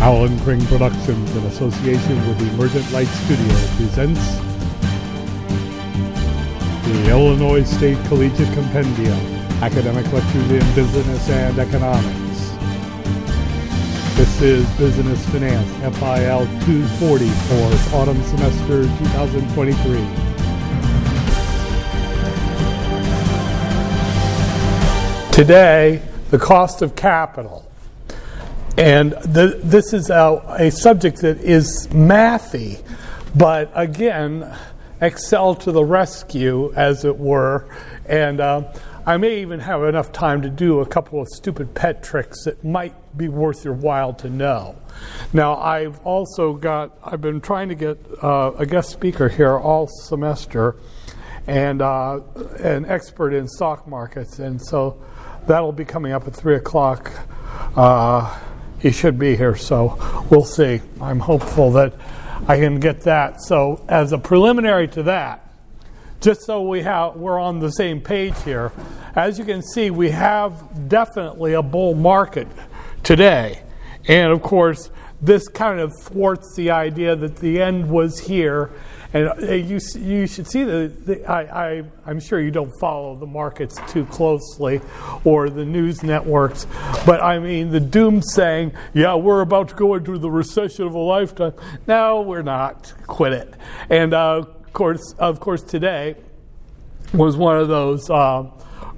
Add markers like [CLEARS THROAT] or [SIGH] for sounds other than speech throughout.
Alan Kring Productions, in association with the Emergent Light Studio, presents the Illinois State Collegiate Compendium, Academic Lectures in Business and Economics. This is Business Finance, FIL 240 for autumn semester 2023. Today, the cost of capital. And the, this is a, a, subject that is mathy, but again, Excel to the rescue, as it were. And uh, I may even have enough time to do a couple of stupid pet tricks that might be worth your while to know. Now, I've also got, I've been trying to get uh, a guest speaker here all semester and uh, an expert in stock markets. And so that'll be coming up at 3 o'clock. Uh, he should be here, so we'll see. I'm hopeful that I can get that. So, as a preliminary to that, just so we have we're on the same page here, as you can see, we have definitely a bull market today, and of course, this kind of thwarts the idea that the end was here and uh, you, you should see the, I, I, I'm sure you don't follow the markets too closely or the news networks, but I mean, the doom saying, yeah, we're about to go into the recession of a lifetime. No, we're not. Quit it. And uh, of, course, of course, today was one of those. Uh,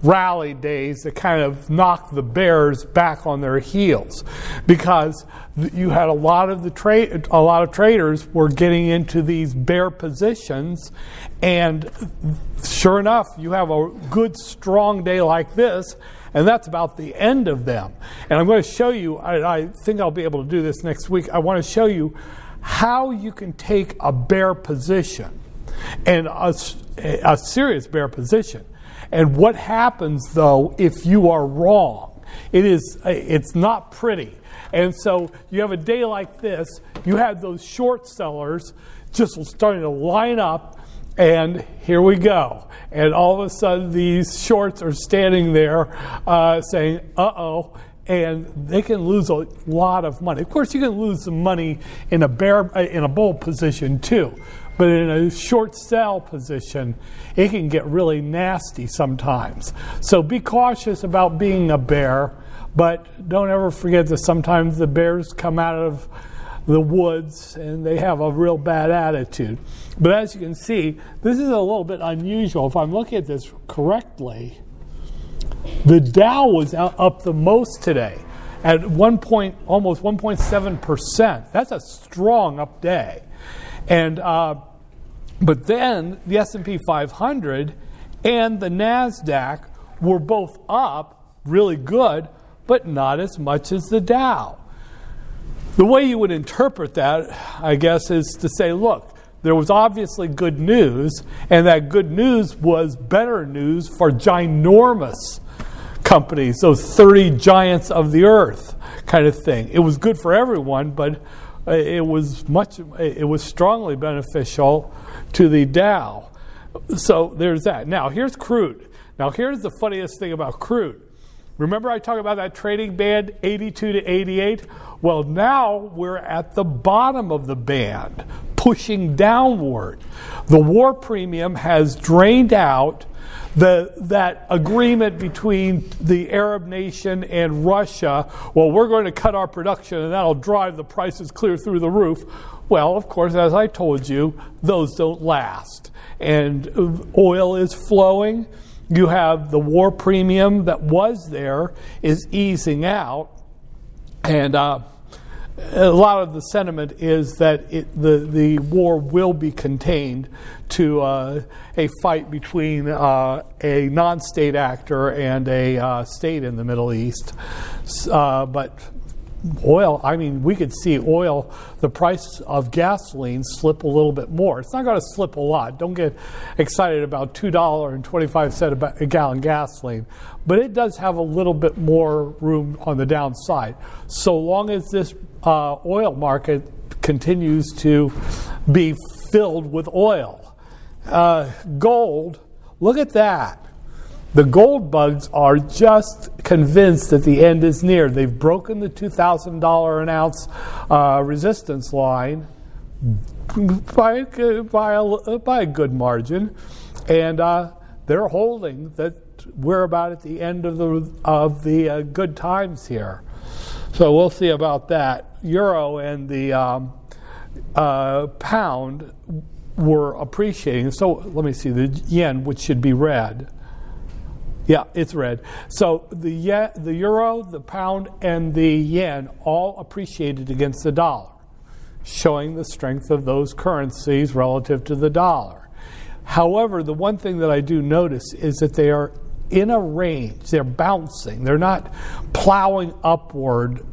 rally days that kind of knocked the bears back on their heels because you had a lot of the trade a lot of traders were getting into these bear positions and sure enough you have a good strong day like this and that's about the end of them. And i'm going to show you i, I think i'll be able to do this next week i want to show you how you can take a bear position and a, a serious bear position and what happens though if you are wrong? It is it's not pretty. And so you have a day like this, you have those short sellers just starting to line up and here we go. And all of a sudden, these shorts are standing there uh, saying, uh oh, and they can lose a lot of money. Of course, you can lose some money in a bear in a bull position too. But in a short sell position, it can get really nasty sometimes. So be cautious about being a bear, but don't ever forget that sometimes the bears come out of the woods and they have a real bad attitude. But as you can see, this is a little bit unusual. If I'm looking at this correctly, the Dow was up the most today at one point, almost 1.7 percent. That's a strong up day. And uh, but then the S&P 500 and the Nasdaq were both up really good, but not as much as the Dow. The way you would interpret that, I guess, is to say, look, there was obviously good news, and that good news was better news for ginormous companies, those 30 giants of the earth kind of thing. It was good for everyone, but Uh, it was much uh, it was strongly beneficial to the Dow. So there's that. Now here's crude. Now here's the funniest thing about crude. Remember I talked about that trading band 82 to 88? Well, now we're at the bottom of the band, pushing downward. The war premium has drained out the, that agreement between the Arab nation and Russia, well, we're going to cut our production and that'll drive the prices clear through the roof. Well, of course, as I told you, those don't last. And oil is flowing. You have the war premium that was there is easing out. And uh, a lot of the sentiment is that it, the, the war will be contained to uh, a fight between uh, a non state actor and a uh, state in the Middle East. Uh, but oil, I mean, we could see oil, the price of gasoline slip a little bit more. It's not going to slip a lot. Don't get excited about $2.25 a gallon gasoline, but it does have a little bit more room on the downside. So long as this uh, oil market continues to be filled with oil. Uh, gold, look at that. The gold bugs are just convinced that the end is near. They've broken the $2,000 an ounce uh, resistance line by, by, a, by a good margin, and uh, they're holding that we're about at the end of the, of the uh, good times here. So we'll see about that. Euro and the um, uh, pound were appreciating. So let me see the yen, which should be red. Yeah, it's red. So the yen, the euro, the pound, and the yen all appreciated against the dollar, showing the strength of those currencies relative to the dollar. However, the one thing that I do notice is that they are in a range. They're bouncing. They're not plowing upward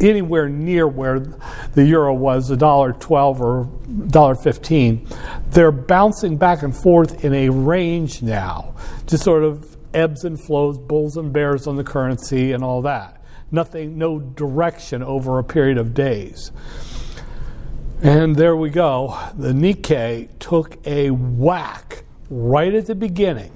anywhere near where the euro was a dollar twelve or dollar fifteen. They're bouncing back and forth in a range now, just sort of ebbs and flows, bulls and bears on the currency and all that. Nothing, no direction over a period of days. And there we go. The Nikkei took a whack right at the beginning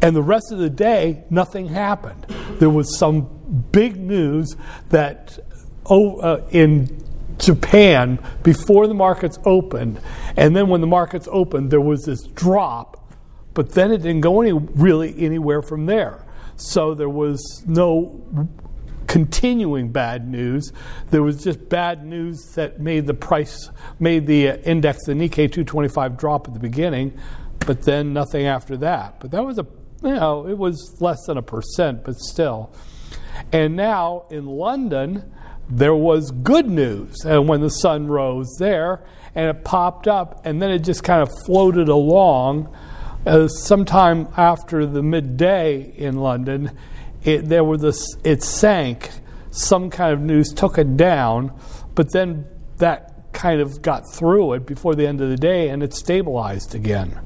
and the rest of the day, nothing happened. There was some big news that oh, uh, in Japan before the markets opened, and then when the markets opened, there was this drop, but then it didn't go any really anywhere from there. So there was no continuing bad news. There was just bad news that made the price, made the index, the Nikkei 225, drop at the beginning but then nothing after that. But that was a, you know, it was less than a percent, but still. And now in London, there was good news. And when the sun rose there, and it popped up, and then it just kind of floated along. Uh, sometime after the midday in London, it, there were this, it sank. Some kind of news took it down, but then that kind of got through it before the end of the day, and it stabilized again.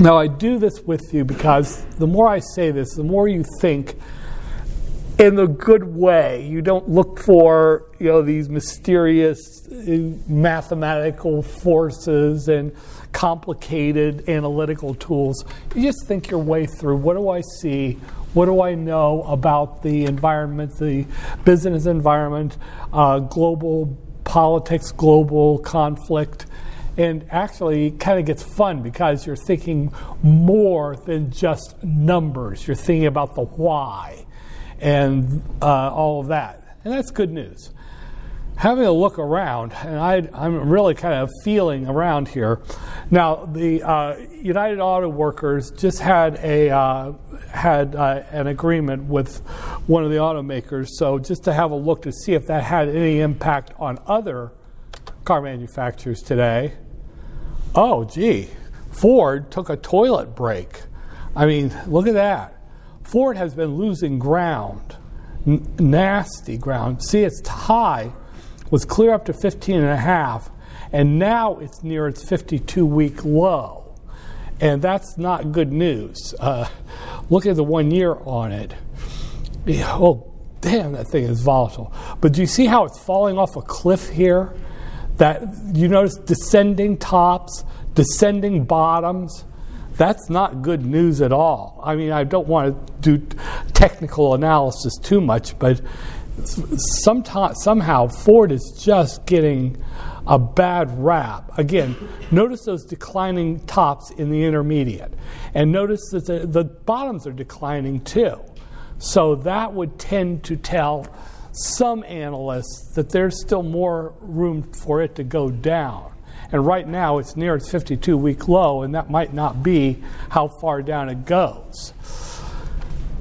Now, I do this with you because the more I say this, the more you think in the good way. You don't look for you know these mysterious uh, mathematical forces and complicated analytical tools. You just think your way through. What do I see? What do I know about the environment, the business environment, uh, global politics, global conflict? And actually, kind of gets fun because you're thinking more than just numbers. You're thinking about the why and uh, all of that. And that's good news. Having a look around, and I, am really kind of feeling around here. Now, the uh, United Auto Workers just had a uh, had uh, an agreement with one of the automakers. So, just to have a look to see if that had any impact on other car manufacturers today oh, gee, Ford took a toilet break. I mean, look at that. Ford has been losing ground, N- nasty ground. See, its high was clear up to 15 and a half, and now it's near its 52 week low. And that's not good news. Uh, look at the one year on it. Oh, damn, that thing is volatile. But do you see how it's falling off a cliff here? That you notice descending tops, descending bottoms. That's not good news at all. I mean, I don't want to do technical analysis too much, but somehow Ford is just getting a bad rap. Again, notice those declining tops in the intermediate, and notice that the, the bottoms are declining too. So that would tend to tell some analysts that there's still more room for it to go down. And right now it's near its 52 week low, and that might not be how far down it goes.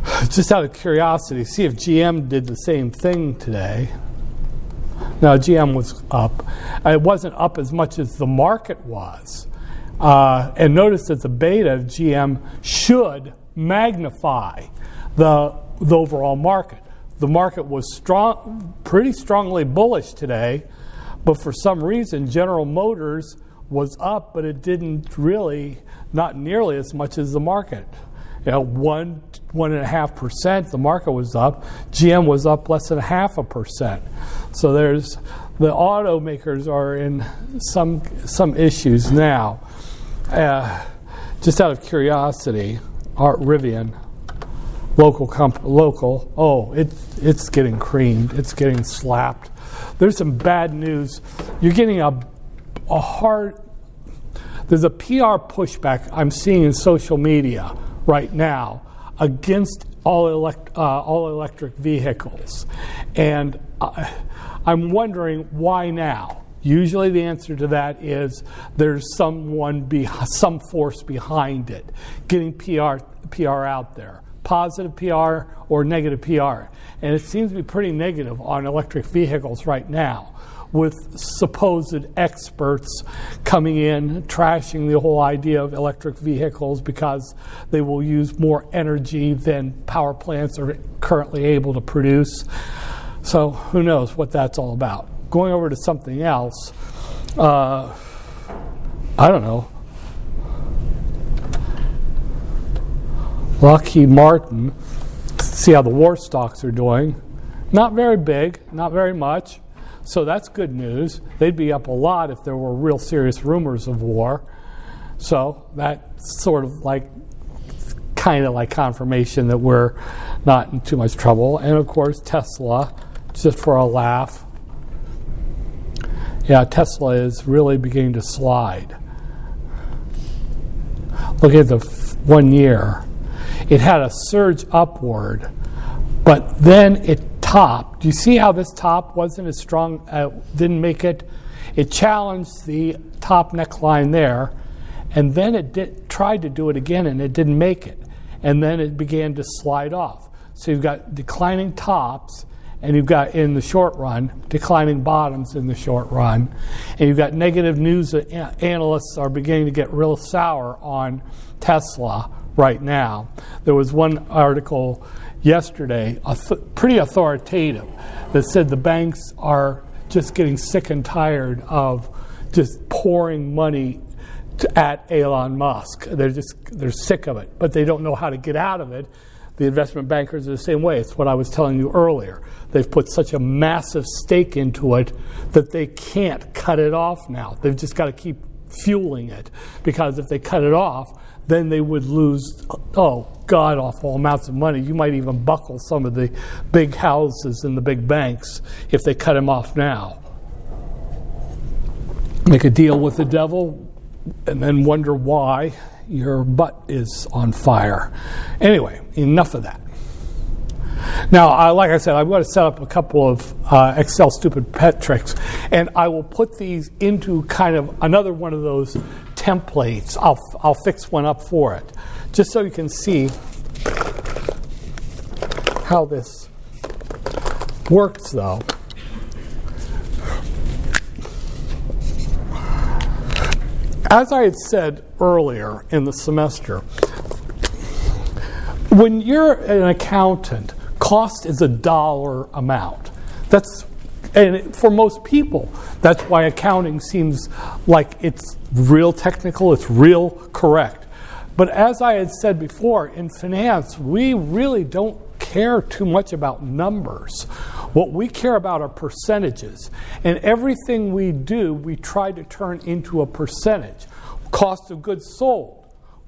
[SIGHS] Just out of curiosity, see if GM did the same thing today. Now, GM was up. It wasn't up as much as the market was. Uh, and notice that the beta of GM should magnify the, the overall market the market was strong, pretty strongly bullish today, but for some reason, General Motors was up, but it didn't really, not nearly as much as the market. You know, one, one and a half percent, the market was up. GM was up less than half a percent. So there's, the automakers are in some, some issues now. Uh, just out of curiosity, Art Rivian, local comp- local. Oh, it, it's getting creamed. It's getting slapped. There's some bad news. You're getting a, a hard. There's a PR pushback I'm seeing in social media right now against all, elect, uh, all electric vehicles. And uh, I'm wondering why now? Usually, the answer to that is there's someone, be, some force behind it, getting PR, PR out there, positive PR or negative PR. And it seems to be pretty negative on electric vehicles right now, with supposed experts coming in, trashing the whole idea of electric vehicles because they will use more energy than power plants are currently able to produce. So, who knows what that's all about going over to something else, uh, I don't know. Lockheed Martin, see how the war stocks are doing. Not very big, not very much. So that's good news. They'd be up a lot if there were real serious rumors of war. So that's sort of like kind of like confirmation that we're not in too much trouble. And of course, Tesla, just for a laugh, yeah, Tesla is really beginning to slide. Look at the f- one year. It had a surge upward, but then it topped. Do you see how this top wasn't as strong, uh, didn't make it? It challenged the top neckline there, and then it did, tried to do it again and it didn't make it. And then it began to slide off. So you've got declining tops and you've got in the short run declining bottoms in the short run, and you've got negative news. Analysts are beginning to get real sour on Tesla right now. There was one article yesterday, pretty authoritative, that said the banks are just getting sick and tired of just pouring money at Elon Musk. They're just they're sick of it, but they don't know how to get out of it. The investment bankers are the same way. It's what I was telling you earlier. They've put such a massive stake into it that they can't cut it off now. They've just got to keep fueling it because if they cut it off, then they would lose, oh, god awful amounts of money. You might even buckle some of the big houses and the big banks if they cut him off now. Make a deal with the devil and then wonder why your butt is on fire. Anyway, enough of that. Now, uh, like I said, I'm going to set up a couple of uh, Excel stupid pet tricks, and I will put these into kind of another one of those templates. I'll, I'll fix one up for it, just so you can see how this works, though. As I had said earlier in the semester, when you're an accountant, cost is a dollar amount. That's and for most people, that's why accounting seems like it's real technical, it's real correct. But as I had said before, in finance, we really don't care too much about numbers. What we care about are percentages. And everything we do, we try to turn into a percentage. Cost of goods sold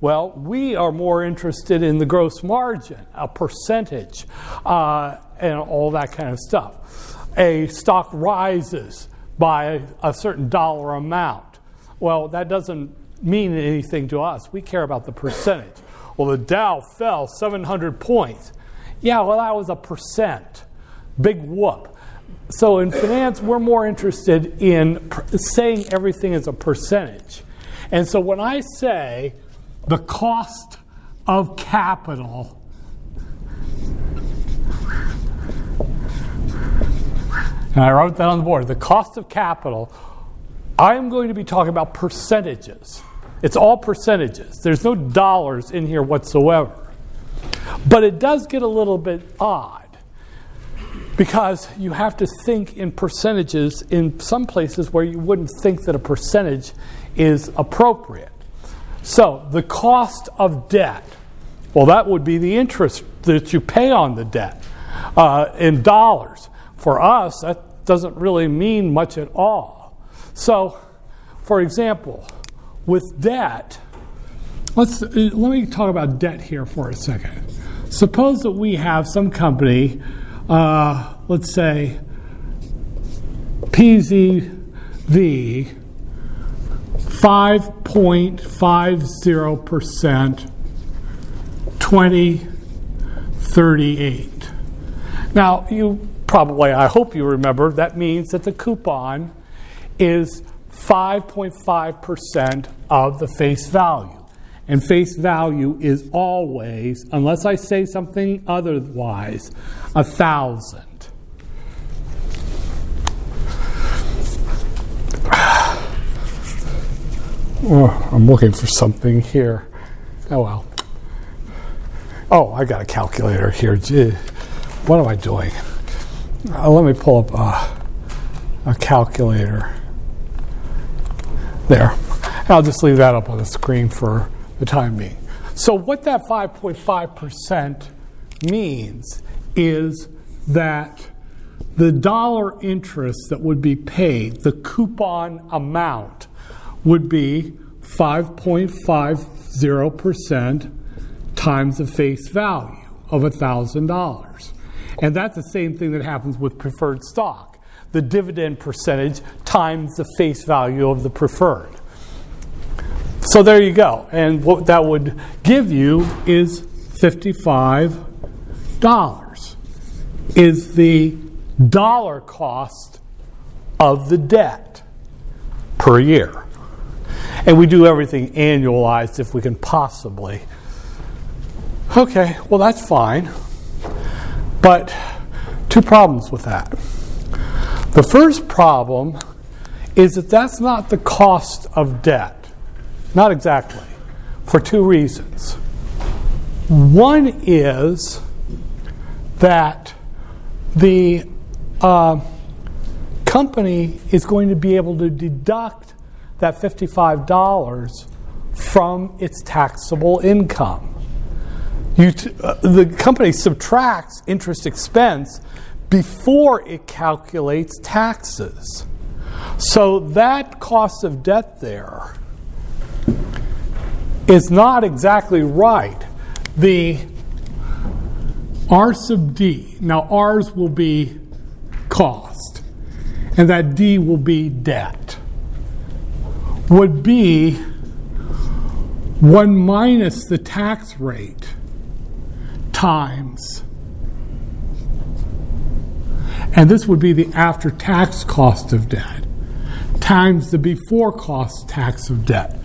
well, we are more interested in the gross margin, a percentage, uh, and all that kind of stuff. A stock rises by a certain dollar amount. Well, that doesn't mean anything to us. We care about the percentage. Well, the Dow fell 700 points. Yeah, well, that was a percent. Big whoop. So in finance, we're more interested in saying everything is a percentage. And so when I say the cost of capital. And I wrote that on the board. The cost of capital. I am going to be talking about percentages. It's all percentages. There's no dollars in here whatsoever. But it does get a little bit odd because you have to think in percentages in some places where you wouldn't think that a percentage is appropriate. So, the cost of debt, well, that would be the interest that you pay on the debt uh, in dollars. For us, that doesn't really mean much at all. So, for example, with debt, let's uh, let me talk about debt here for a second. Suppose that we have some company, uh, let's say PZV, 5.50%, 2038. Now, you probably, I hope you remember, that means that the coupon is 5.5% of the face value. And face value is always, unless I say something otherwise, a thousand. Oh, I'm looking for something here. Oh well. Oh, I got a calculator here. Gee, what am I doing? Uh, let me pull up a, a calculator. There. I'll just leave that up on the screen for the time being. So, what that 5.5% means is that the dollar interest that would be paid, the coupon amount, would be 5.50% times the face value of $1,000. And that's the same thing that happens with preferred stock the dividend percentage times the face value of the preferred. So there you go. And what that would give you is $55 is the dollar cost of the debt per year. And we do everything annualized if we can possibly. Okay, well, that's fine. But two problems with that. The first problem is that that's not the cost of debt. Not exactly, for two reasons. One is that the uh, company is going to be able to deduct that $55 from its taxable income. T- uh, the company subtracts interest expense before it calculates taxes. So that cost of debt there is not exactly right. The R sub D, now R's will be cost, and that D will be debt, would be 1 minus the tax rate times. And this would be the after tax cost of debt times the before cost tax of debt.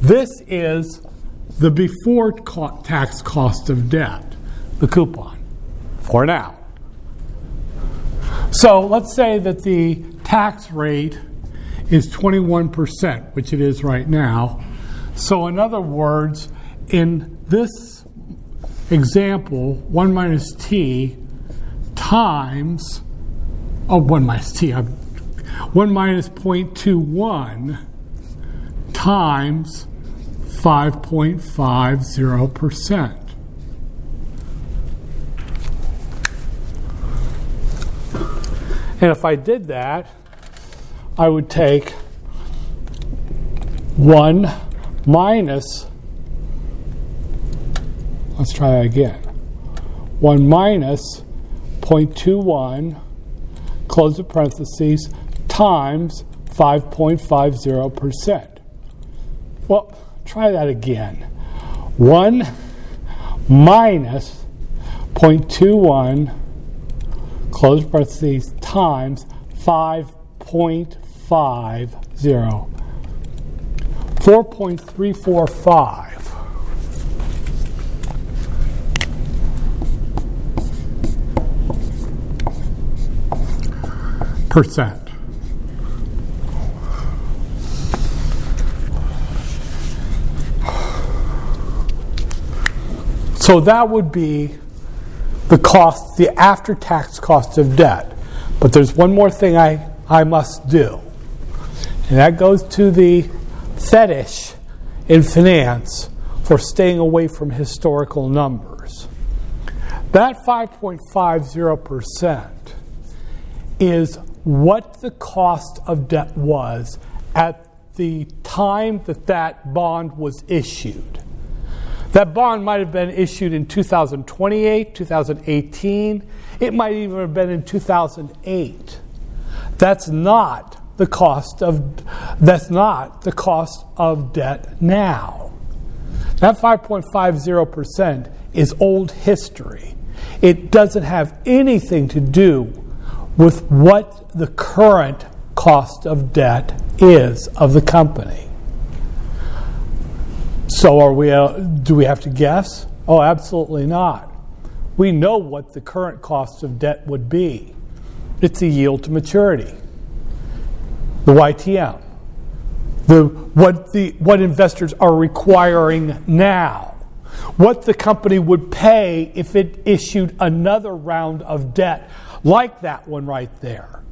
This is the before tax cost of debt, the coupon, for now. So let's say that the tax rate is 21%, which it is right now. So, in other words, in this example, 1 minus t times, oh, 1 minus t, 1 minus 0.21 times 5.50%. And if I did that, I would take 1 minus Let's try that again. 1 minus 0.21, close the parentheses, times 5.50%. Well, try that again. 1 minus 0.21, close parentheses, times 5.50. 4.345. percent. So that would be the cost, the after tax cost of debt. But there's one more thing I, I must do, and that goes to the fetish in finance for staying away from historical numbers. That 5.50% is what the cost of debt was at the time that that bond was issued. That bond might have been issued in 2028, 2018. It might even have been in 2008. That's not the cost of that's not the cost of debt now. That 5.50% is old history. It doesn't have anything to do with what the current cost of debt is of the company. So are we uh, do we have to guess? Oh, absolutely not. We know what the current cost of debt would be. It's the yield to maturity. The YTM. The what the what investors are requiring now what the company would pay if it issued another round of debt like that one right there.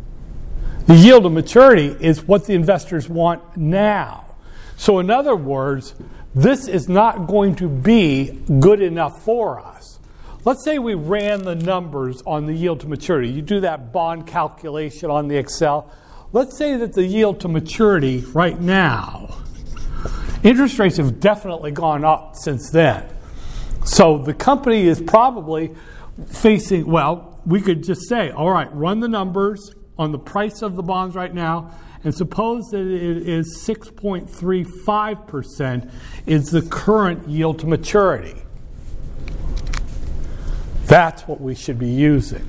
The yield of maturity is what the investors want now. So, in other words, this is not going to be good enough for us. Let's say we ran the numbers on the yield to maturity. You do that bond calculation on the Excel. Let's say that the yield to maturity right now, interest rates have definitely gone up since then. So the company is probably facing, well, we could just say, all right, run the numbers on the price of the bonds right now, and suppose that it is 6.35% is the current yield to maturity. That's what we should be using.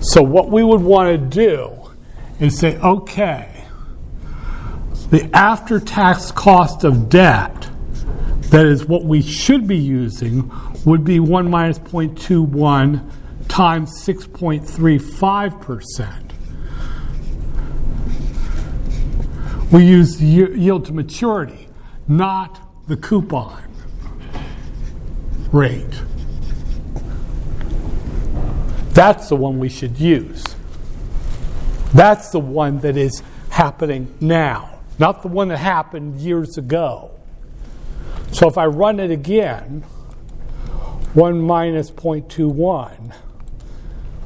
So, what we would want to do is say, okay, the after tax cost of debt that is what we should be using, would be 1 minus 0.21 times 6.35%. We use yield to maturity, not the coupon rate. That's the one we should use. That's the one that is happening now, not the one that happened years ago. So if I run it again, 1 minus 0.21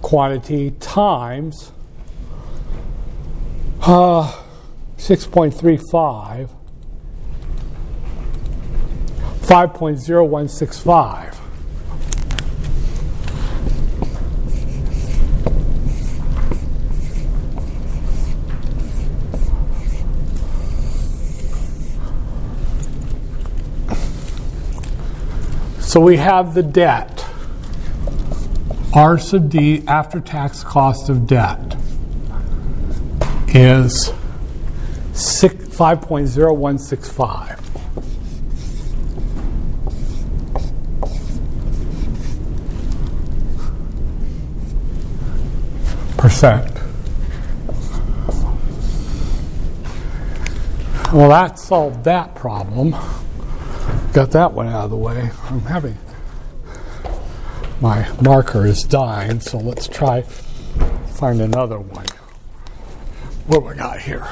quantity times uh, 6.35, 5.0165. So we have the debt. R sub D after tax cost of debt is 5.0165. Percent. Well, that solved that problem. Got that one out of the way. I'm having my marker is dying, so let's try find another one. What we got here?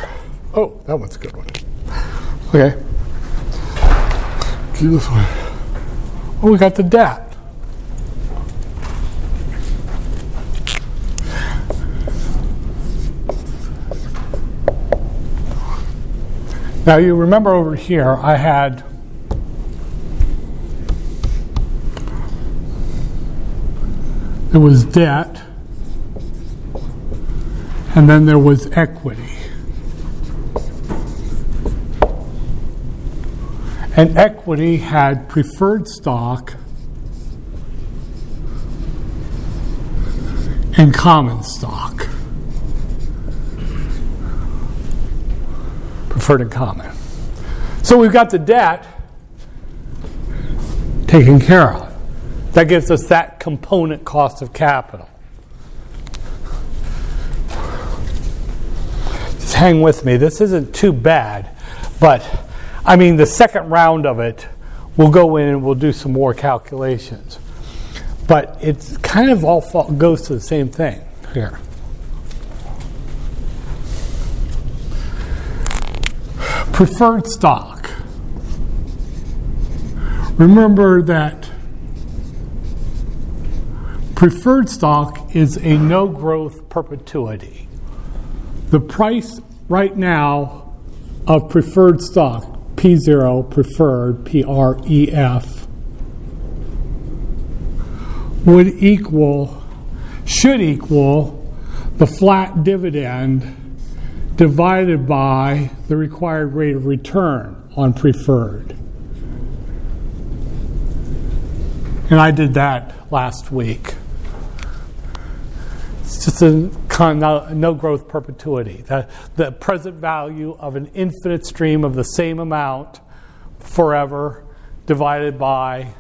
Oh, that one's a good one. Okay. Do this one. Oh, we got the debt. Now you remember over here I had there was debt, and then there was equity. And equity had preferred stock and common stock. Preferred and common. So we've got the debt taken care of. That gives us that component cost of capital. Just hang with me. This isn't too bad, but I mean, the second round of it, we'll go in and we'll do some more calculations. But it kind of all goes to the same thing here. Preferred stock. Remember that Preferred stock is a no growth perpetuity. The price right now of preferred stock, P0 preferred, PREF, would equal, should equal the flat dividend divided by the required rate of return on preferred. And I did that last week. It's just a kind of no growth perpetuity. The, the present value of an infinite stream of the same amount forever divided by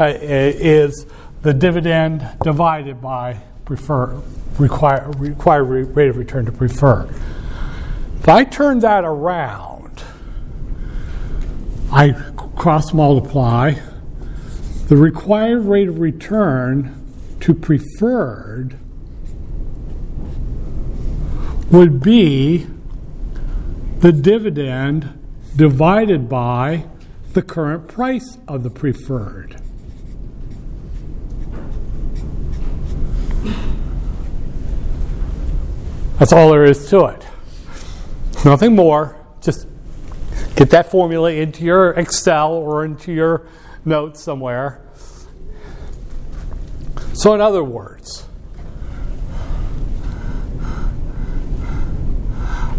uh, is the dividend divided by prefer, require, required rate of return to prefer. If I turn that around, I cross multiply the required rate of return to preferred would be the dividend divided by the current price of the preferred. That's all there is to it. Nothing more. Just get that formula into your Excel or into your notes somewhere. So, in other words,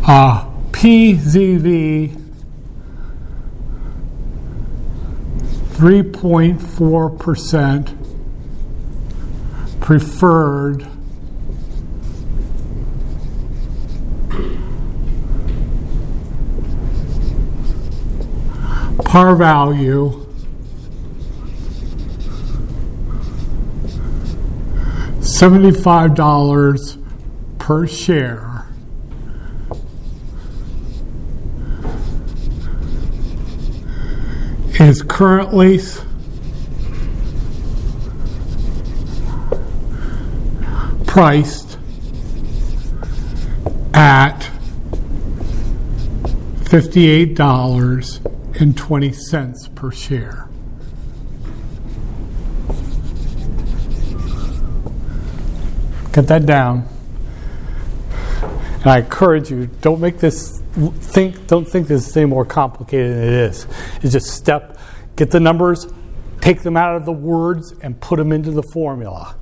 uh, PZV 3.4% preferred. Par value $75 per share is currently priced at $58.20 per share. Get that down. And I encourage you, don't make this think don't think this is any more complicated than it is. It's just step, get the numbers, take them out of the words, and put them into the formula.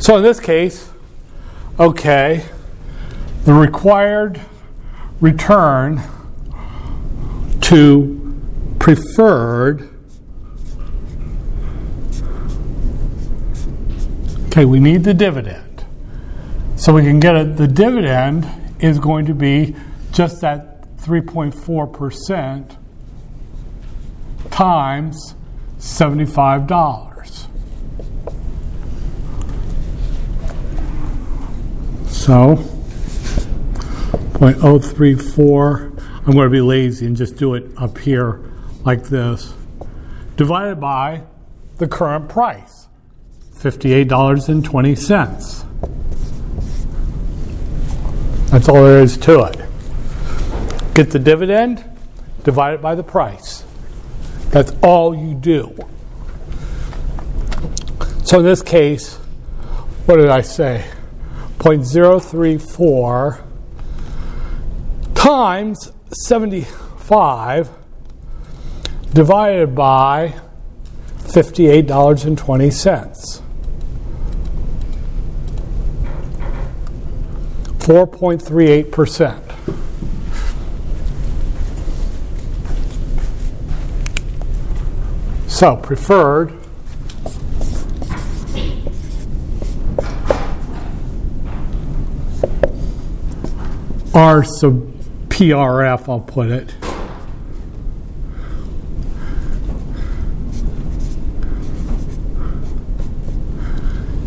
So in this case, okay, the required return to preferred. Okay, we need the dividend. So we can get it, the dividend is going to be just that 3.4% times $75. So 0.034, I'm going to be lazy and just do it up here like this, divided by the current price, $58.20. That's all there is to it. Get the dividend, divide it by the price. That's all you do. So in this case, what did I say? 0.034 times 75 divided by $58.20. 4.38%. So, preferred R sub PRF, I'll put it.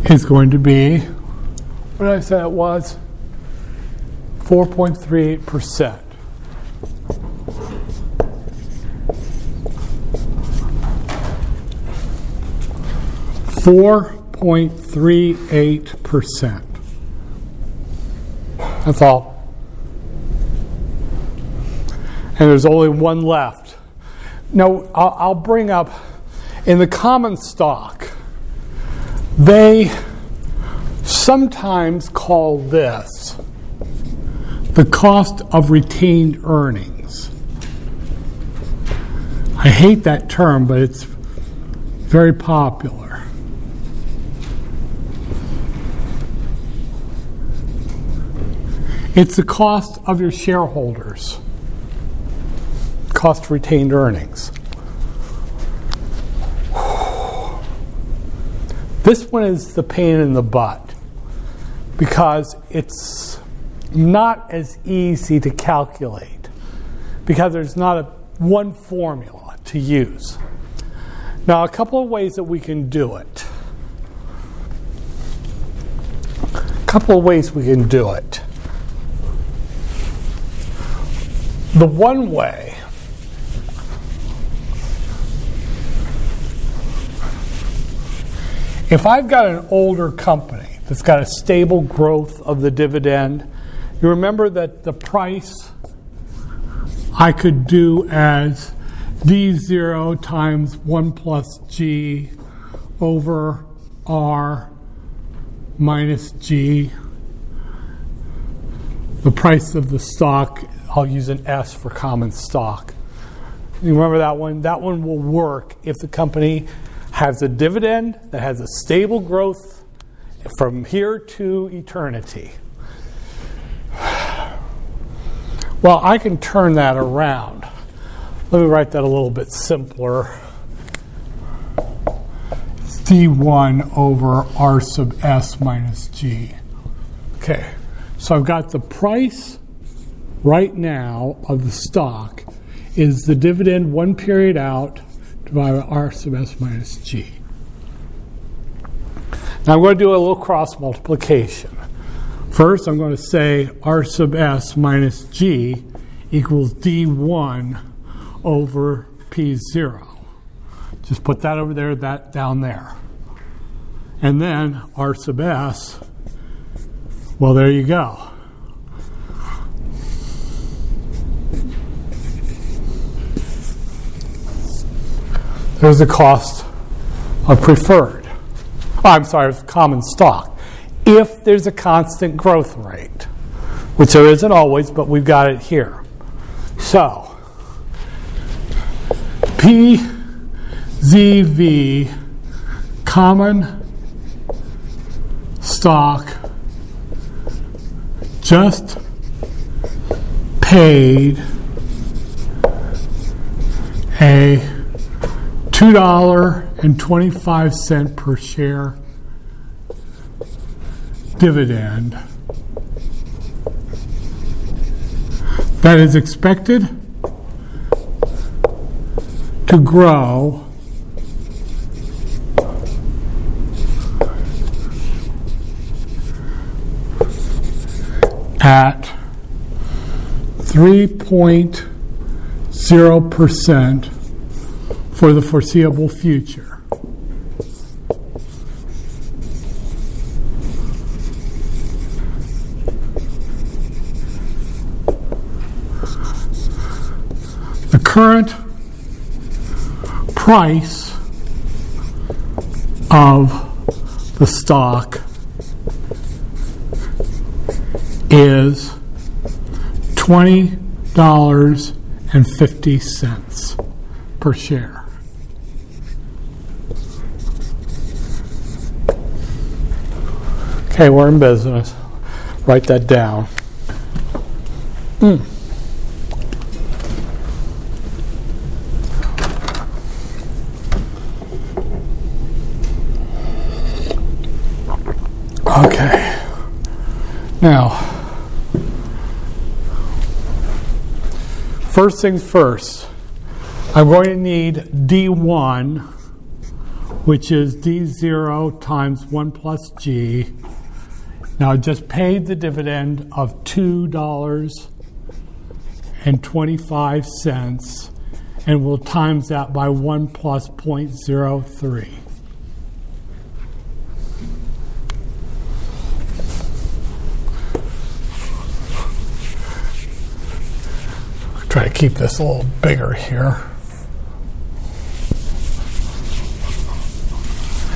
Is going to be, what did I say it was? 4.38%. Four point three eight percent. That's all and there's only one left. Now, I'll bring up in the common stock, they sometimes call this the cost of retained earnings. I hate that term, but it's very popular. It's the cost of your shareholders, cost of retained earnings. This one is the pain in the butt because it's not as easy to calculate because there's not a one formula to use. Now, a couple of ways that we can do it. A couple of ways we can do it. The one way if I've got an older company that's got a stable growth of the dividend, you remember that the price I could do as d0 times 1 plus g over r minus g. The price of the stock, I'll use an S for common stock. You remember that one? That one will work if the company has a dividend that has a stable growth from here to eternity. Well, I can turn that around. Let me write that a little bit simpler. It's d1 over r sub s minus g. Okay, so I've got the price right now of the stock is the dividend one period out divided by r sub s minus g. Now I'm going to do a little cross multiplication. First, I'm going to say r sub s minus g equals d1 over p0. Just put that over there, that down there. And then r sub s, well, there you go. There's the cost of preferred. Oh, I'm sorry, of common stock. If there's a constant growth rate, which there isn't always, but we've got it here. So, PZV common stock just paid a $2.25 per share dividend that is expected to grow at 3.0% for the foreseeable future. Current price of the stock is $20.50 per share. Okay, we're in business. Write that down. Mm. Now, first things first, I'm going to need D1, which is D0 times 1 plus G now, I just paid the dividend of $2.25 and we'll times that by 1 plus 0.03. Try to keep this a little bigger here.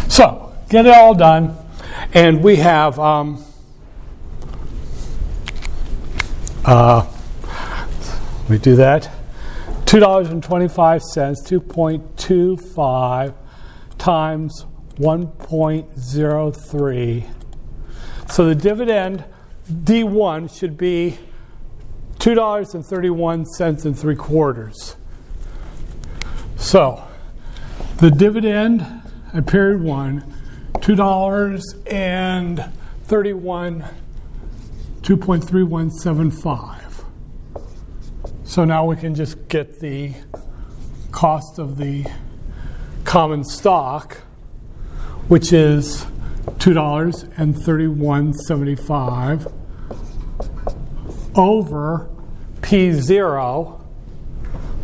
So, get it all done. And we have um, Uh, me do that. $2.25, 2.25 times 1.03. So the dividend D1 should be $2.31 and three quarters. So the dividend at period one, two dollars and thirty one. 2.3175. So now we can just get the cost of the common stock, which is $2.3175 over P0,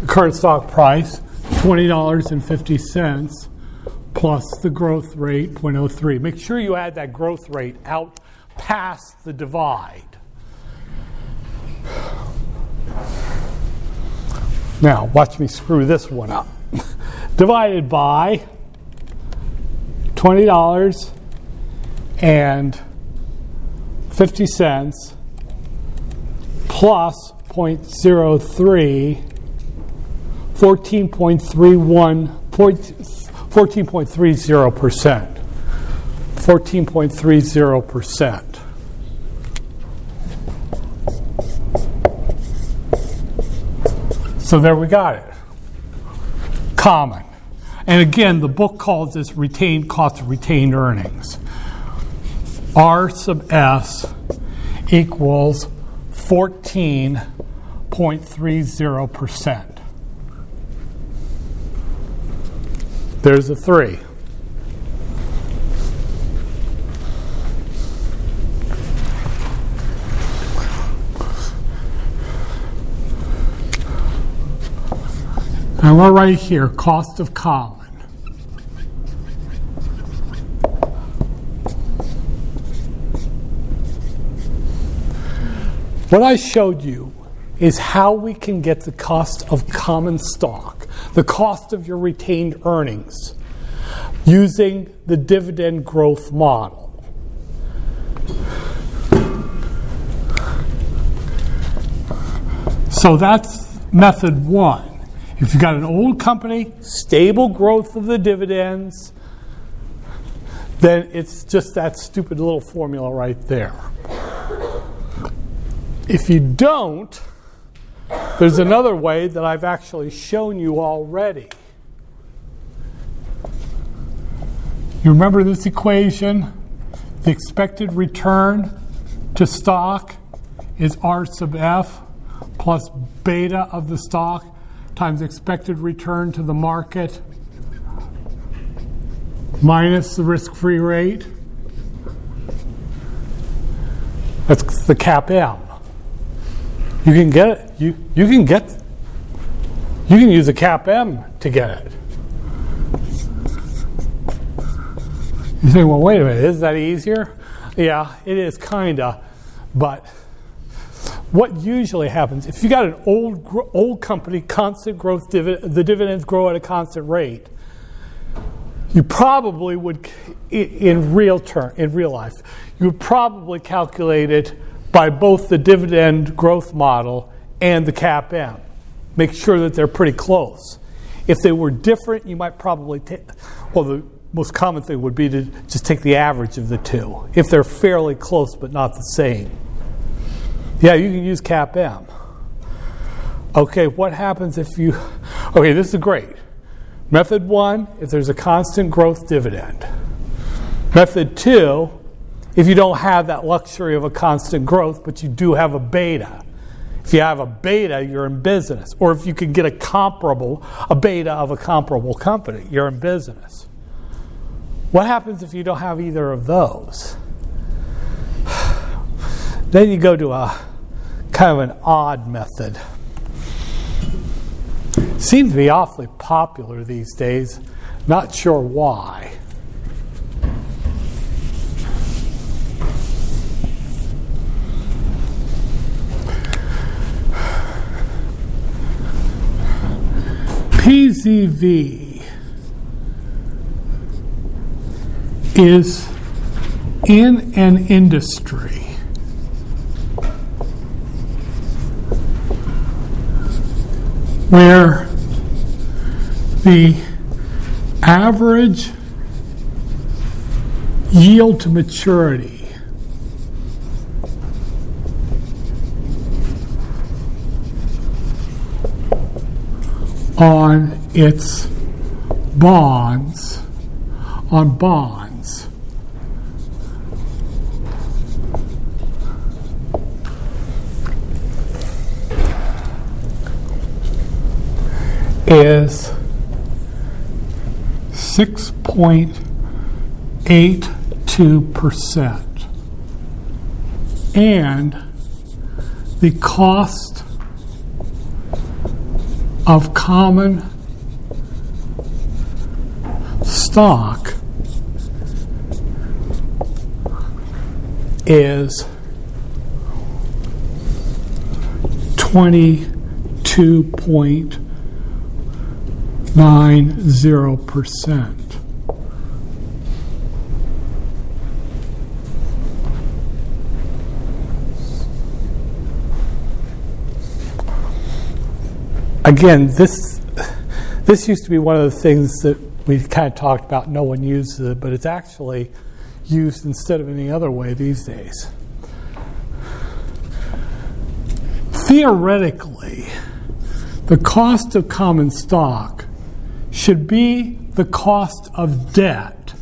the current stock price, $20.50 plus the growth rate, 0.03. Make sure you add that growth rate out past the divide. Now, watch me screw this one up. [LAUGHS] Divided by $20 and 50 cents plus 0.03, 14.31, 14.30%. 14.30%. So there we got it. Common. And again, the book calls this retained cost of retained earnings. R sub S equals 14.30%. There's a 3. And we're right here, cost of common. What I showed you is how we can get the cost of common stock, the cost of your retained earnings, using the dividend growth model. So that's method one. If you've got an old company, stable growth of the dividends, then it's just that stupid little formula right there. If you don't, there's another way that I've actually shown you already. You remember this equation? The expected return to stock is R sub F plus beta of the stock times expected return to the market minus the risk free rate. That's the CAPM. You can get it. You, you can get you can use a CAPM to get it. You say, well, wait a minute, is that easier? Yeah, it is kinda, but what usually happens if you got an old old company, constant growth, divid- the dividends grow at a constant rate. You probably would, in real term, in real life, you would probably calculate it by both the dividend growth model and the CAPM. Make sure that they're pretty close. If they were different, you might probably take. Well, the most common thing would be to just take the average of the two. If they're fairly close but not the same. Yeah, you can use CAPM. Okay, what happens if you. Okay, this is great. Method one, if there's a constant growth dividend. Method two, if you don't have that luxury of a constant growth, but you do have a beta. If you have a beta, you're in business. Or if you can get a comparable, a beta of a comparable company, you're in business. What happens if you don't have either of those? [SIGHS] Then you go to a kind of an odd method. Seems to be awfully popular these days. Not sure why. PZV is in an industry. Where the average yield to maturity on its bonds, on bonds. Is six point eight two percent, and the cost of common stock is 22.90%. again, this this used to be one of the things that we kind of talked about. No one uses it, but it's actually used instead of any other way these days. Theoretically, the cost of common stock should be the cost of debt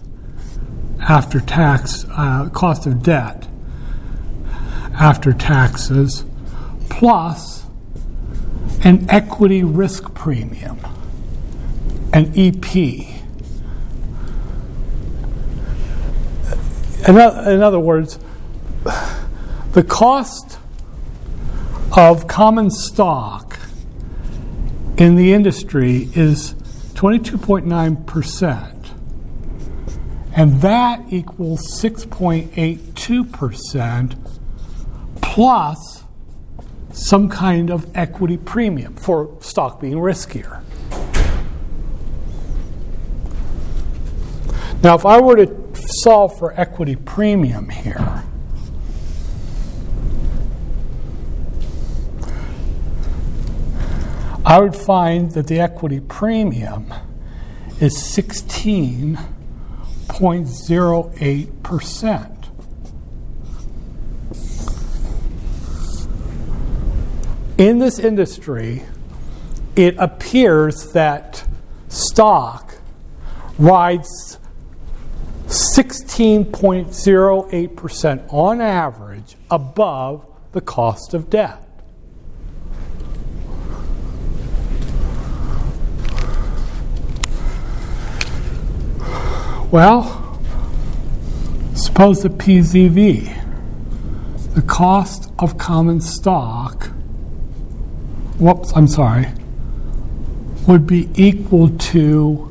after tax, uh, cost of debt after taxes, plus an equity risk premium, an EP. In, other words, the cost of common stock in the industry is 22.9%. And that equals 6.82% plus some kind of equity premium for stock being riskier. Now, if I were to solve for equity premium here, I would find that the equity premium is 16.08%. in this industry, it appears that stock rides 16.08% on average above the cost of debt. Well, suppose the PZV, the cost of common stock, whoops, I'm sorry, would be equal to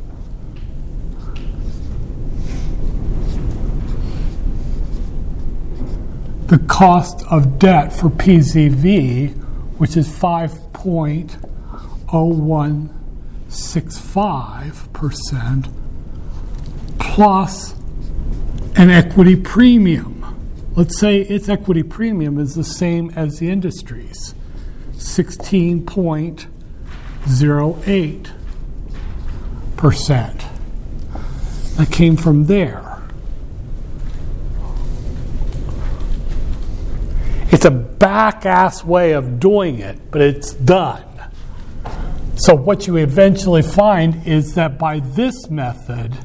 the cost of debt for PZV, which is 5.0165%, plus an equity premium. Let's say its equity premium is the same as the industry's. 16.08%. That came from there. It's a back ass way of doing it, but it's done. So, what you eventually find is that by this method,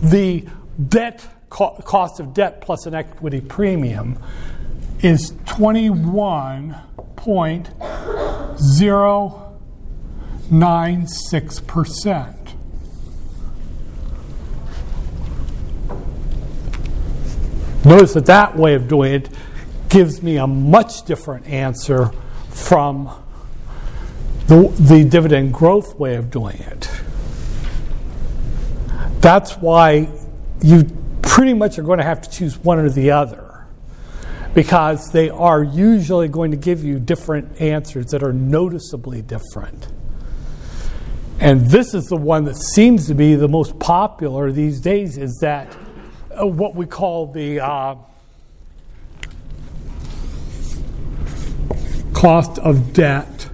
the debt cost of debt plus an equity premium is 21.096%. Notice that that way of doing it gives me a much different answer from the, the dividend growth way of doing it. That's why you pretty much are going to have to choose one or the other because they are usually going to give you different answers that are noticeably different. And this is the one that seems to be the most popular these days is that uh, what we call the uh, cost of debt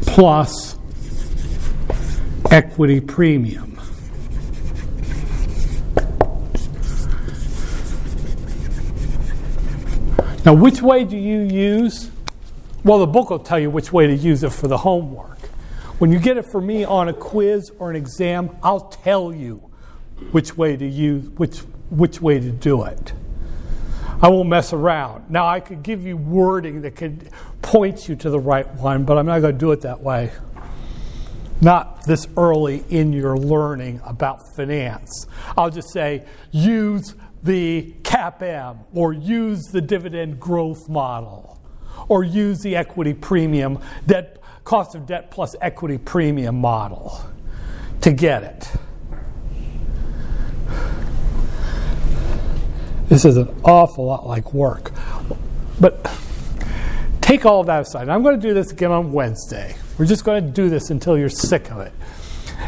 plus equity premium. Now, which way do you use? Well, the book will tell you which way to use it for the homework. When you get it for me on a quiz or an exam, I'll tell you which way to use which which way to do it. I won't mess around. Now I could give you wording that could point you to the right one, but I'm not going to do it that way. Not this early in your learning about finance. I'll just say use the CAPM or use the dividend growth model or use the equity premium debt cost of debt plus equity premium model to get it. This is an awful lot like work. But take all that aside. I'm going to do this again on Wednesday. We're just going to do this until you're sick of it.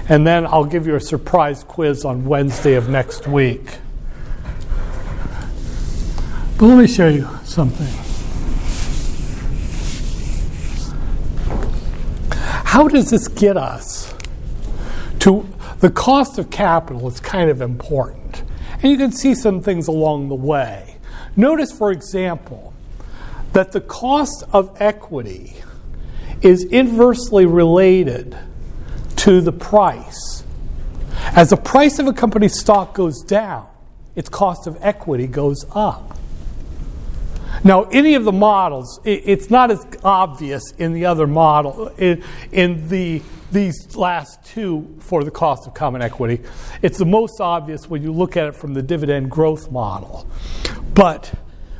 And then I'll give you a surprise quiz on Wednesday of next week. But let me show you something. How does this get us to the cost of capital is kind of important. And you can see some things along the way. Notice, for example, that the cost of equity is inversely related to the price. As the price of a company's stock goes down, its cost of equity goes up. Now, any of the models, it's not as obvious in the other model, in, in the, these last two for the cost of common equity. It's the most obvious when you look at it from the dividend growth model. But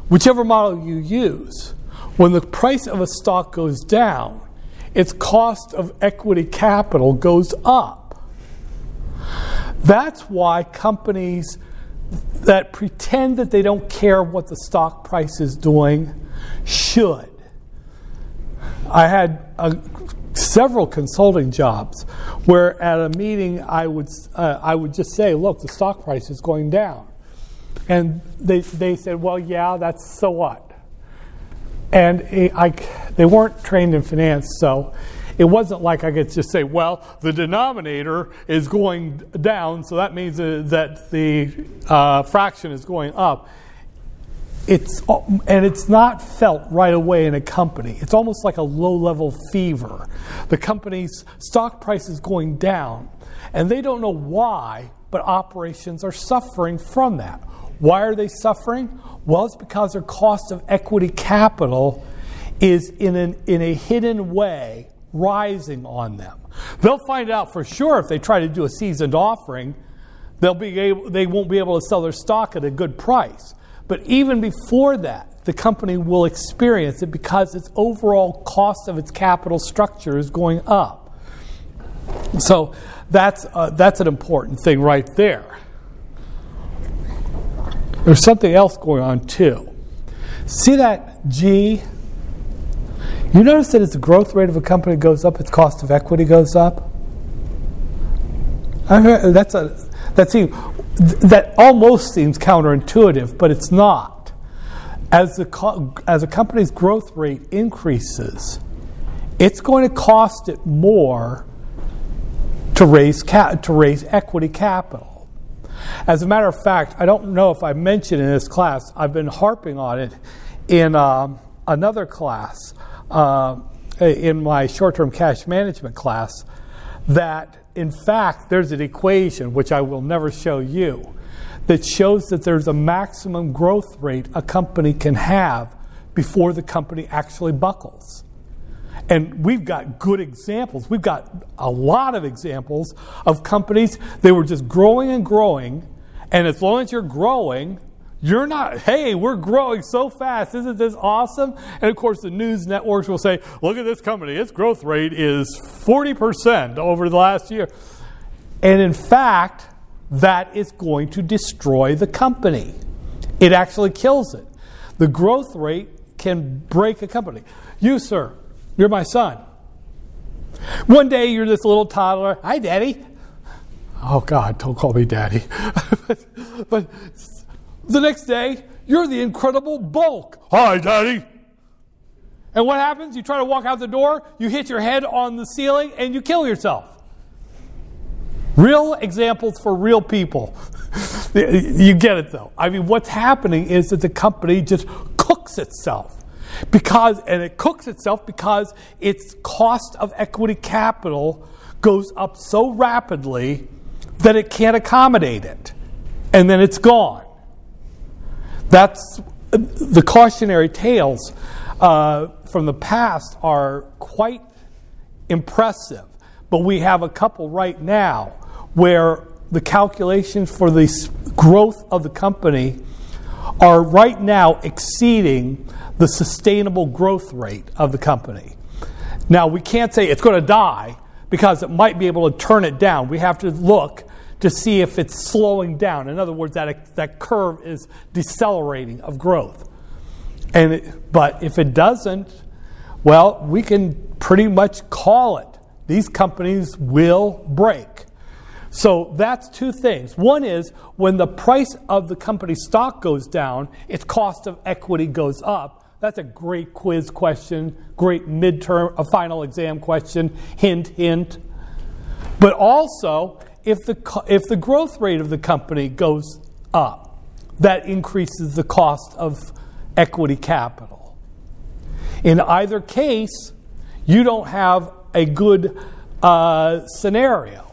whichever model you use, when the price of a stock goes down, its cost of equity capital goes up. That's why companies that pretend that they don't care what the stock price is doing should. I had a, several consulting jobs where at a meeting I would, uh, I would just say, look, the stock price is going down. And they, they said, well, yeah, that's so what? And it, I, they weren't trained in finance, so it wasn't like I could just say, well, the denominator is going down, so that means that the uh, fraction is going up. It's, and it's not felt right away in a company. It's almost like a low level fever. The company's stock price is going down, and they don't know why, but operations are suffering from that. Why are they suffering? Well, it's because their cost of equity capital is in, an, in a hidden way rising on them. They'll find out for sure if they try to do a seasoned offering, they'll be able, they won't be able to sell their stock at a good price. But even before that, the company will experience it because its overall cost of its capital structure is going up. So that's, uh, that's an important thing right there. There's something else going on too. See that G you notice that as the growth rate of a company goes up, its cost of equity goes up. that's a that seems that almost seems counterintuitive, but it's not. As the as a company's growth rate increases, it's going to cost it more to raise ca- to raise equity capital. As a matter of fact, I don't know if I mentioned in this class. I've been harping on it in um, another class uh, in my short term cash management class that, in fact, there's an equation, which I will never show you, that shows that there's a maximum growth rate a company can have before the company actually buckles. And we've got good examples. We've got a lot of examples of companies, they were just growing and growing. And as long as you're growing, you're not, hey, we're growing so fast. Isn't this awesome? And of course, the news networks will say, look at this company. Its growth rate is 40% over the last year. And in fact, that is going to destroy the company. It actually kills it. The growth rate can break a company. You, sir, you're my son. One day you're this little toddler. Hi, Daddy. Oh, God, don't call me Daddy. [LAUGHS] but, but the next day, you're the incredible bulk. Hi, Daddy. And what happens? You try to walk out the door, you hit your head on the ceiling, and you kill yourself. Real examples for real people. [LAUGHS] you get it though. I mean, what's happening is that the company just cooks itself. Because, and it cooks itself because its cost of equity capital goes up so rapidly that it can't accommodate it. And then it's gone. That's the cautionary tales uh, from the past are quite impressive. But we have a couple right now where the calculations for the growth of the company are right now exceeding the sustainable growth rate of the company. Now, we can't say it's going to die because it might be able to turn it down. We have to look to see if it's slowing down. In other words, that, that curve is decelerating of growth. And it, but if it doesn't, well, we can pretty much call it. These companies will break. So that's two things. One is when the price of the company's stock goes down, its cost of equity goes up. That's a great quiz question, great midterm, a final exam question, hint, hint. But also, if the, if the growth rate of the company goes up, that increases the cost of equity capital. In either case, you don't have a good uh, scenario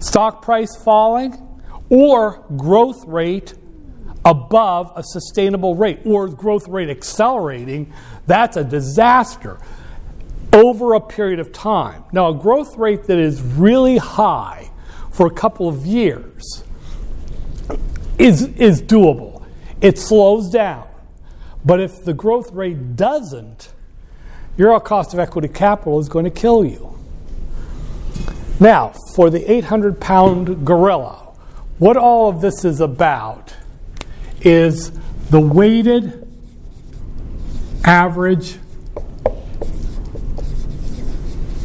stock price falling, or growth rate above a sustainable rate, or growth rate accelerating, that's a disaster over a period of time. Now, a growth rate that is really high for a couple of years is, is doable. It slows down. But if the growth rate doesn't, your cost of equity capital is going to kill you. Now, for the 800 pound gorilla, what all of this is about is the weighted average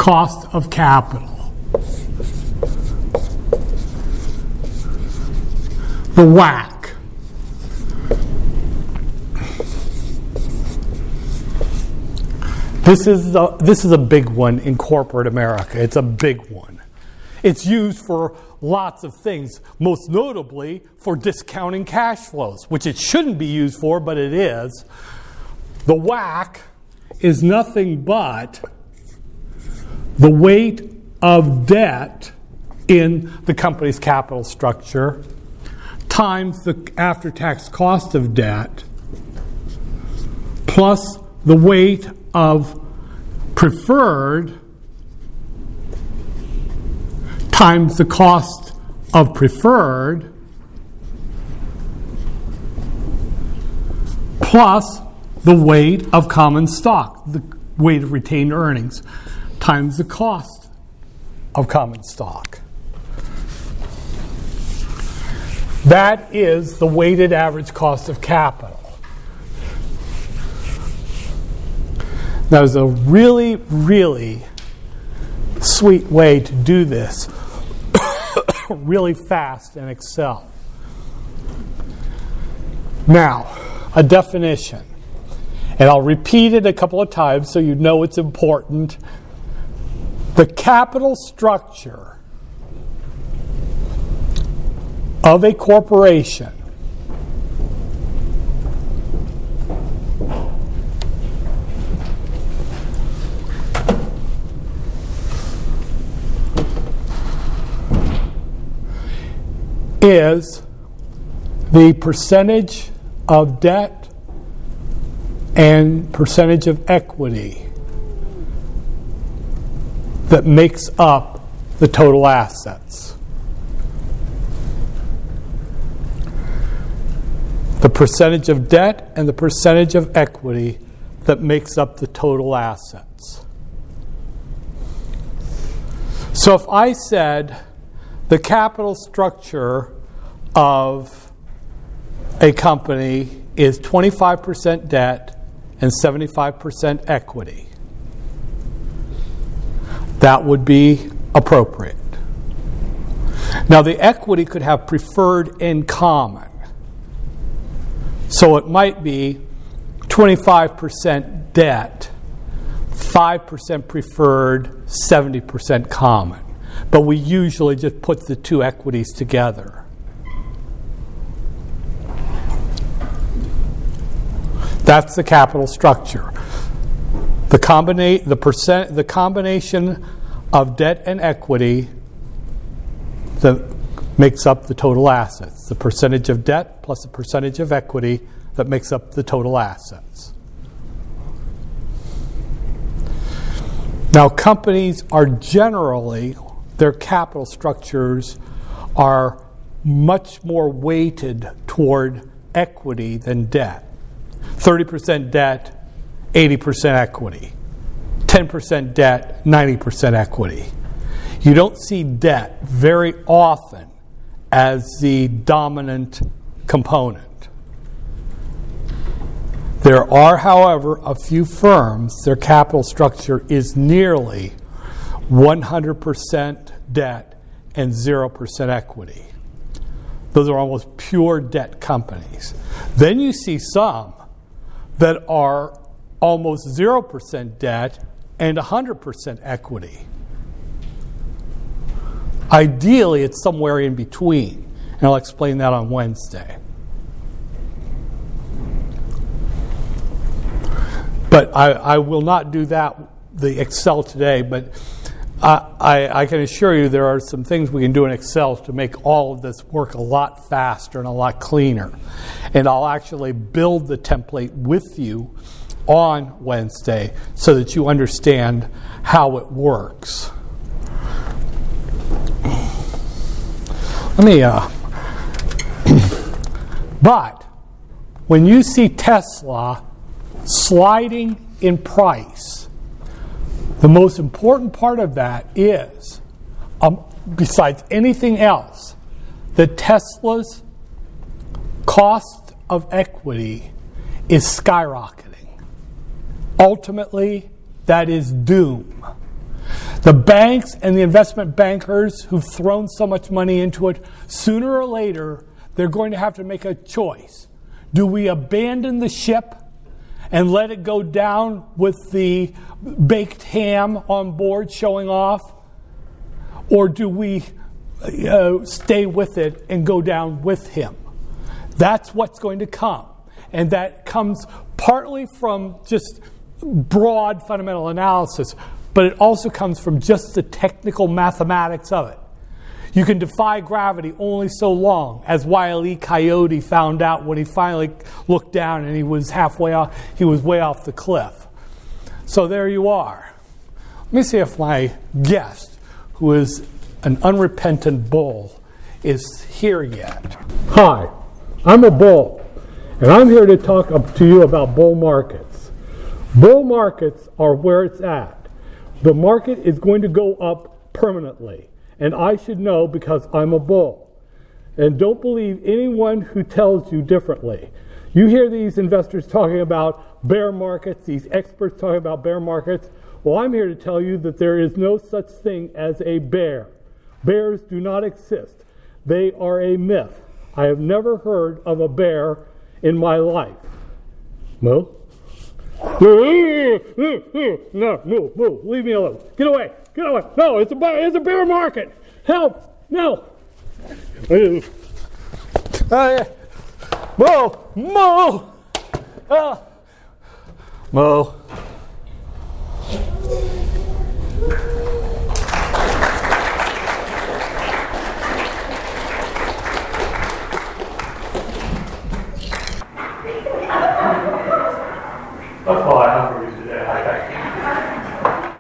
cost of capital. The WACC. This is, a, this is a big one in corporate America. It's a big one. It's used for lots of things, most notably for discounting cash flows, which it shouldn't be used for, but it is. The WACC is nothing but the weight of debt in the company's capital structure times the after tax cost of debt plus the weight of preferred times the cost of preferred plus the weight of common stock, the weight of retained earnings, times the cost of common stock. That is the weighted average cost of capital. Now, there's a really, really sweet way to do this [COUGHS] really fast in Excel. Now, a definition. And I'll repeat it a couple of times so you know it's important. The capital structure of a corporation is the percentage of debt and percentage of equity that makes up the total assets. The percentage of debt and the percentage of equity that makes up the total assets. So if I said the capital structure of a company is 25% debt and 75% equity. That would be appropriate. Now, the equity could have preferred in common. So it might be 25% debt, 5% preferred, 70% common. But we usually just put the two equities together. That's the capital structure. The, combina- the, percent- the combination of debt and equity that makes up the total assets. The percentage of debt plus the percentage of equity that makes up the total assets. Now, companies are generally, their capital structures are much more weighted toward equity than debt. 30% debt, 80% equity. 10% debt, 90% equity. You don't see debt very often as the dominant component. There are, however, a few firms, their capital structure is nearly 100% debt and 0% equity. Those are almost pure debt companies. Then you see some that are almost 0% debt and 100% equity. Ideally, it's somewhere in between, and I'll explain that on Wednesday. But I, I will not do that, the Excel today, but I, I, I, can assure you there are some things we can do in Excel to make all of this work a lot faster and a lot cleaner. And I'll actually build the template with you on Wednesday so that you understand how it works. Let me, uh, [CLEARS THROAT] but when you see Tesla sliding in price, the most important part of that is, um, besides anything else, that Tesla's cost of equity is skyrocketing. Ultimately, that is doom. The banks and the investment bankers who've thrown so much money into it, sooner or later, they're going to have to make a choice. Do we abandon the ship and let it go down with the baked ham on board showing off? Or do we uh, stay with it and go down with him? That's what's going to come. And that comes partly from just broad fundamental analysis, but it also comes from just the technical mathematics of it. You can defy gravity only so long, as Wile E. Coyote found out when he finally looked down and he was halfway off, he was way off the cliff. So there you are. Let me see if my guest, who is an unrepentant bull, is here yet. Hi, I'm a bull, and I'm here to talk to you about bull markets. Bull markets are where it's at. The market is going to go up permanently, and I should know because I'm a bull. And don't believe anyone who tells you differently. You hear these investors talking about bear markets, these experts talking about bear markets. Well, I'm here to tell you that there is no such thing as a bear. Bears do not exist, they are a myth. I have never heard of a bear in my life. Mo? No, move, move. Leave me alone. Get away. Get away. No, it's a, it's a bear market. Help. No. Uh, Mo. Mo. Uh, Mo. That's all I have for you today.